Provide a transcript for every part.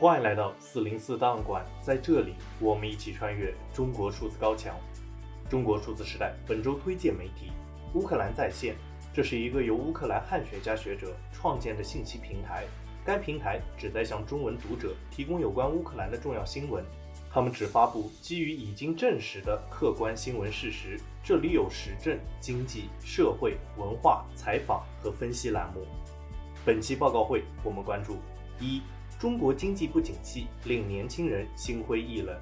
欢迎来到四零四档案馆，在这里，我们一起穿越中国数字高墙。中国数字时代本周推荐媒体：乌克兰在线。这是一个由乌克兰汉学家学者创建的信息平台。该平台旨在向中文读者提供有关乌克兰的重要新闻。他们只发布基于已经证实的客观新闻事实。这里有时政、经济、社会、文化、采访和分析栏目。本期报告会，我们关注一。中国经济不景气，令年轻人心灰意冷。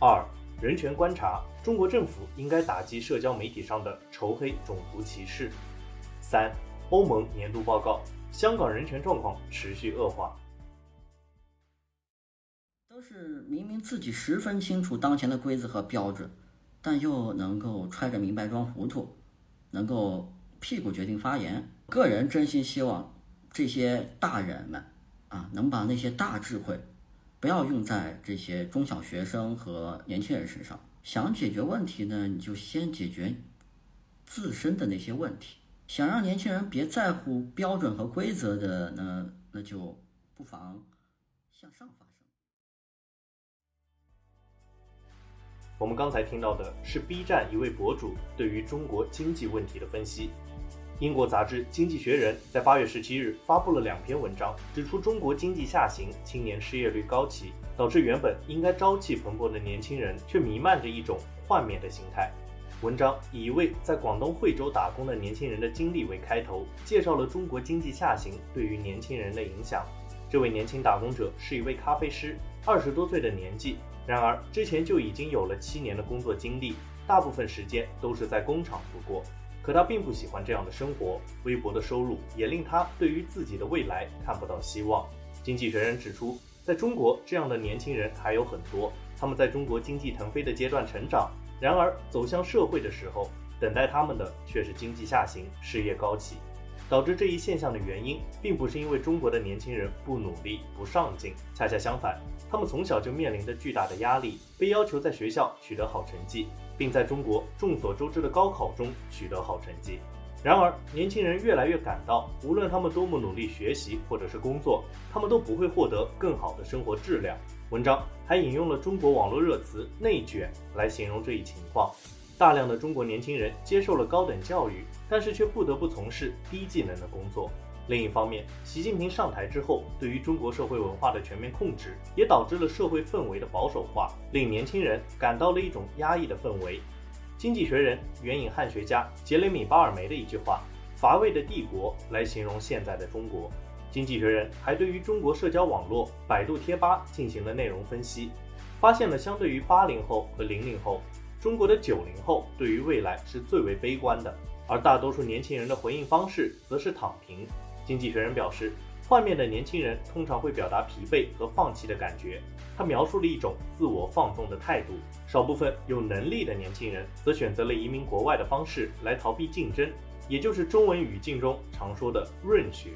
二、人权观察，中国政府应该打击社交媒体上的仇黑种族歧视。三、欧盟年度报告，香港人权状况持续恶化。都是明明自己十分清楚当前的规则和标准，但又能够揣着明白装糊涂，能够屁股决定发言。个人真心希望这些大人们。啊，能把那些大智慧，不要用在这些中小学生和年轻人身上。想解决问题呢，你就先解决自身的那些问题。想让年轻人别在乎标准和规则的呢，那就不妨向上发声。我们刚才听到的是 B 站一位博主对于中国经济问题的分析。英国杂志《经济学人》在八月十七日发布了两篇文章，指出中国经济下行，青年失业率高企，导致原本应该朝气蓬勃的年轻人却弥漫着一种幻灭的心态。文章以一位在广东惠州打工的年轻人的经历为开头，介绍了中国经济下行对于年轻人的影响。这位年轻打工者是一位咖啡师，二十多岁的年纪，然而之前就已经有了七年的工作经历，大部分时间都是在工厂度过。可他并不喜欢这样的生活，微薄的收入也令他对于自己的未来看不到希望。经济学人指出，在中国这样的年轻人还有很多，他们在中国经济腾飞的阶段成长，然而走向社会的时候，等待他们的却是经济下行、失业高企。导致这一现象的原因，并不是因为中国的年轻人不努力、不上进，恰恰相反，他们从小就面临着巨大的压力，被要求在学校取得好成绩。并在中国众所周知的高考中取得好成绩。然而，年轻人越来越感到，无论他们多么努力学习或者是工作，他们都不会获得更好的生活质量。文章还引用了中国网络热词“内卷”来形容这一情况。大量的中国年轻人接受了高等教育，但是却不得不从事低技能的工作。另一方面，习近平上台之后，对于中国社会文化的全面控制，也导致了社会氛围的保守化，令年轻人感到了一种压抑的氛围。经济学人援引汉学家杰雷米·巴尔梅的一句话：“乏味的帝国”来形容现在的中国。经济学人还对于中国社交网络百度贴吧进行了内容分析，发现了相对于八零后和零零后，中国的九零后对于未来是最为悲观的，而大多数年轻人的回应方式则是躺平。经济学人表示，幻灭的年轻人通常会表达疲惫和放弃的感觉。他描述了一种自我放纵的态度。少部分有能力的年轻人则选择了移民国外的方式来逃避竞争，也就是中文语境中常说的“润学”。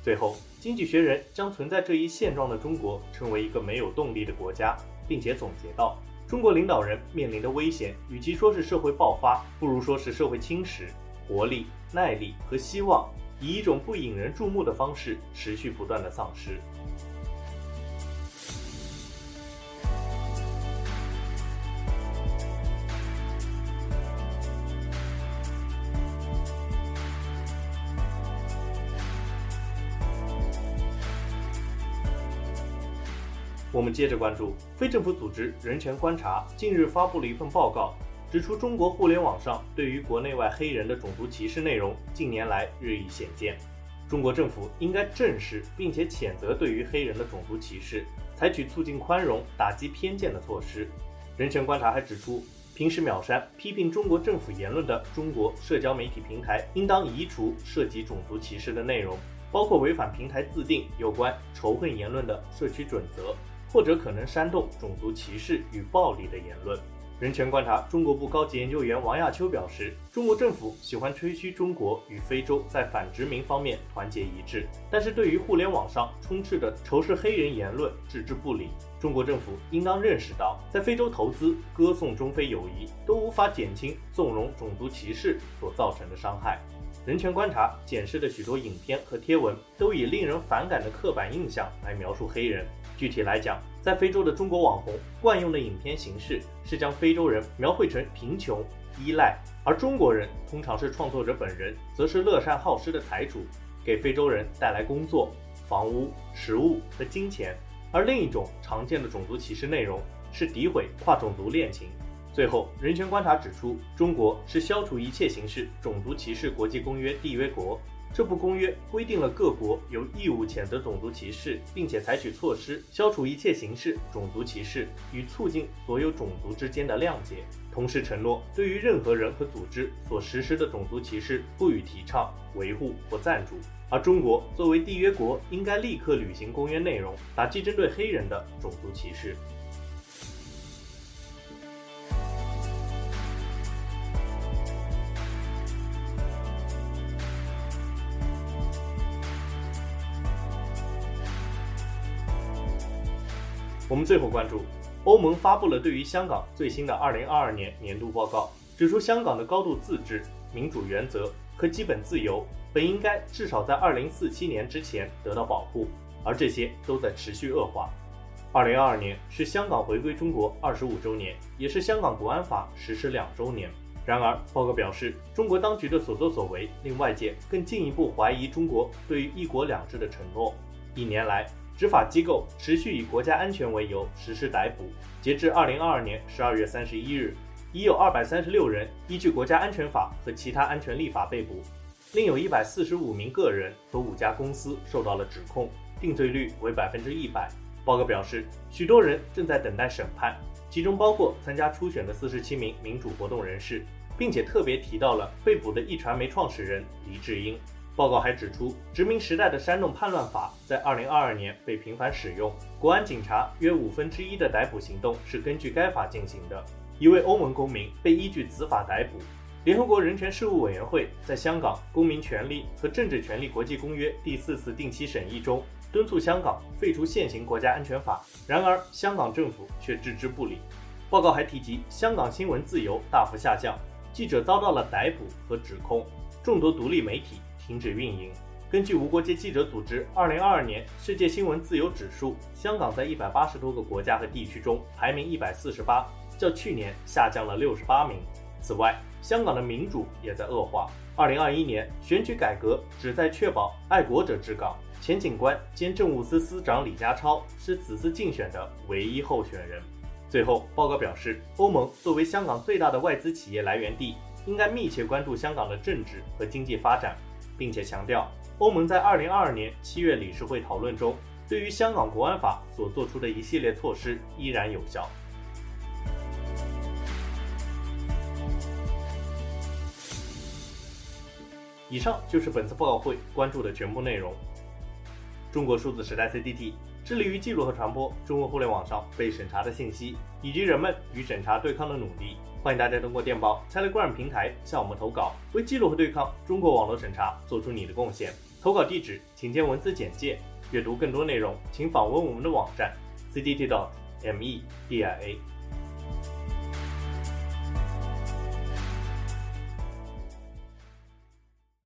最后，经济学人将存在这一现状的中国称为一个没有动力的国家，并且总结道：中国领导人面临的危险，与其说是社会爆发，不如说是社会侵蚀，活力、耐力和希望。以一种不引人注目的方式持续不断的丧失。我们接着关注非政府组织人权观察近日发布了一份报告。指出，中国互联网上对于国内外黑人的种族歧视内容近年来日益显见。中国政府应该正视并且谴责对于黑人的种族歧视，采取促进宽容、打击偏见的措施。人权观察还指出，平时秒删批评中国政府言论的中国社交媒体平台，应当移除涉及种族歧视的内容，包括违反平台自定有关仇恨言论的社区准则，或者可能煽动种族歧视与暴力的言论。人权观察中国部高级研究员王亚秋表示，中国政府喜欢吹嘘中国与非洲在反殖民方面团结一致，但是对于互联网上充斥着仇视黑人言论置之不理。中国政府应当认识到，在非洲投资、歌颂中非友谊都无法减轻纵容种族歧视所造成的伤害。人权观察检视的许多影片和贴文都以令人反感的刻板印象来描述黑人。具体来讲，在非洲的中国网红惯用的影片形式是将非洲人描绘成贫穷、依赖，而中国人通常是创作者本人，则是乐善好施的财主，给非洲人带来工作、房屋、食物和金钱。而另一种常见的种族歧视内容是诋毁跨种族恋情。最后，人权观察指出，中国是消除一切形式种族歧视国际公约缔约国。这部公约规定了各国有义务谴责种族歧视，并且采取措施消除一切形式种族歧视与促进所有种族之间的谅解，同时承诺对于任何人和组织所实施的种族歧视不予提倡、维护或赞助。而中国作为缔约国，应该立刻履行公约内容，打击针对黑人的种族歧视。我们最后关注，欧盟发布了对于香港最新的2022年年度报告，指出香港的高度自治、民主原则和基本自由本应该至少在2047年之前得到保护，而这些都在持续恶化。2022年是香港回归中国25周年，也是香港国安法实施两周年。然而，报告表示，中国当局的所作所为令外界更进一步怀疑中国对于“一国两制”的承诺。一年来，执法机构持续以国家安全为由实施逮捕，截至二零二二年十二月三十一日，已有二百三十六人依据国家安全法和其他安全立法被捕，另有一百四十五名个人和五家公司受到了指控，定罪率为百分之一百。报告表示，许多人正在等待审判，其中包括参加初选的四十七名民主活动人士，并且特别提到了被捕的一传媒创始人黎智英。报告还指出，殖民时代的煽动叛乱法在2022年被频繁使用，国安警察约五分之一的逮捕行动是根据该法进行的。一位欧盟公民被依据此法逮捕。联合国人权事务委员会在香港《公民权利和政治权利国际公约》第四次定期审议中，敦促香港废除现行国家安全法，然而香港政府却置之不理。报告还提及，香港新闻自由大幅下降，记者遭到了逮捕和指控，众多独立媒体。停止运营。根据无国界记者组织2022年世界新闻自由指数，香港在一百八十多个国家和地区中排名一百四十八，较去年下降了六十八名。此外，香港的民主也在恶化。2021年选举改革旨在确保爱国者治港，前警官兼政务司司长李家超是此次竞选的唯一候选人。最后，报告表示，欧盟作为香港最大的外资企业来源地，应该密切关注香港的政治和经济发展。并且强调，欧盟在二零二二年七月理事会讨论中，对于香港国安法所做出的一系列措施依然有效。以上就是本次报告会关注的全部内容。中国数字时代 CDT 致力于记录和传播中国互联网上被审查的信息，以及人们与审查对抗的努力。欢迎大家通过电报 Telegram 平台向我们投稿，为记录和对抗中国网络审查做出你的贡献。投稿地址请见文字简介。阅读更多内容，请访问我们的网站 cdt.media。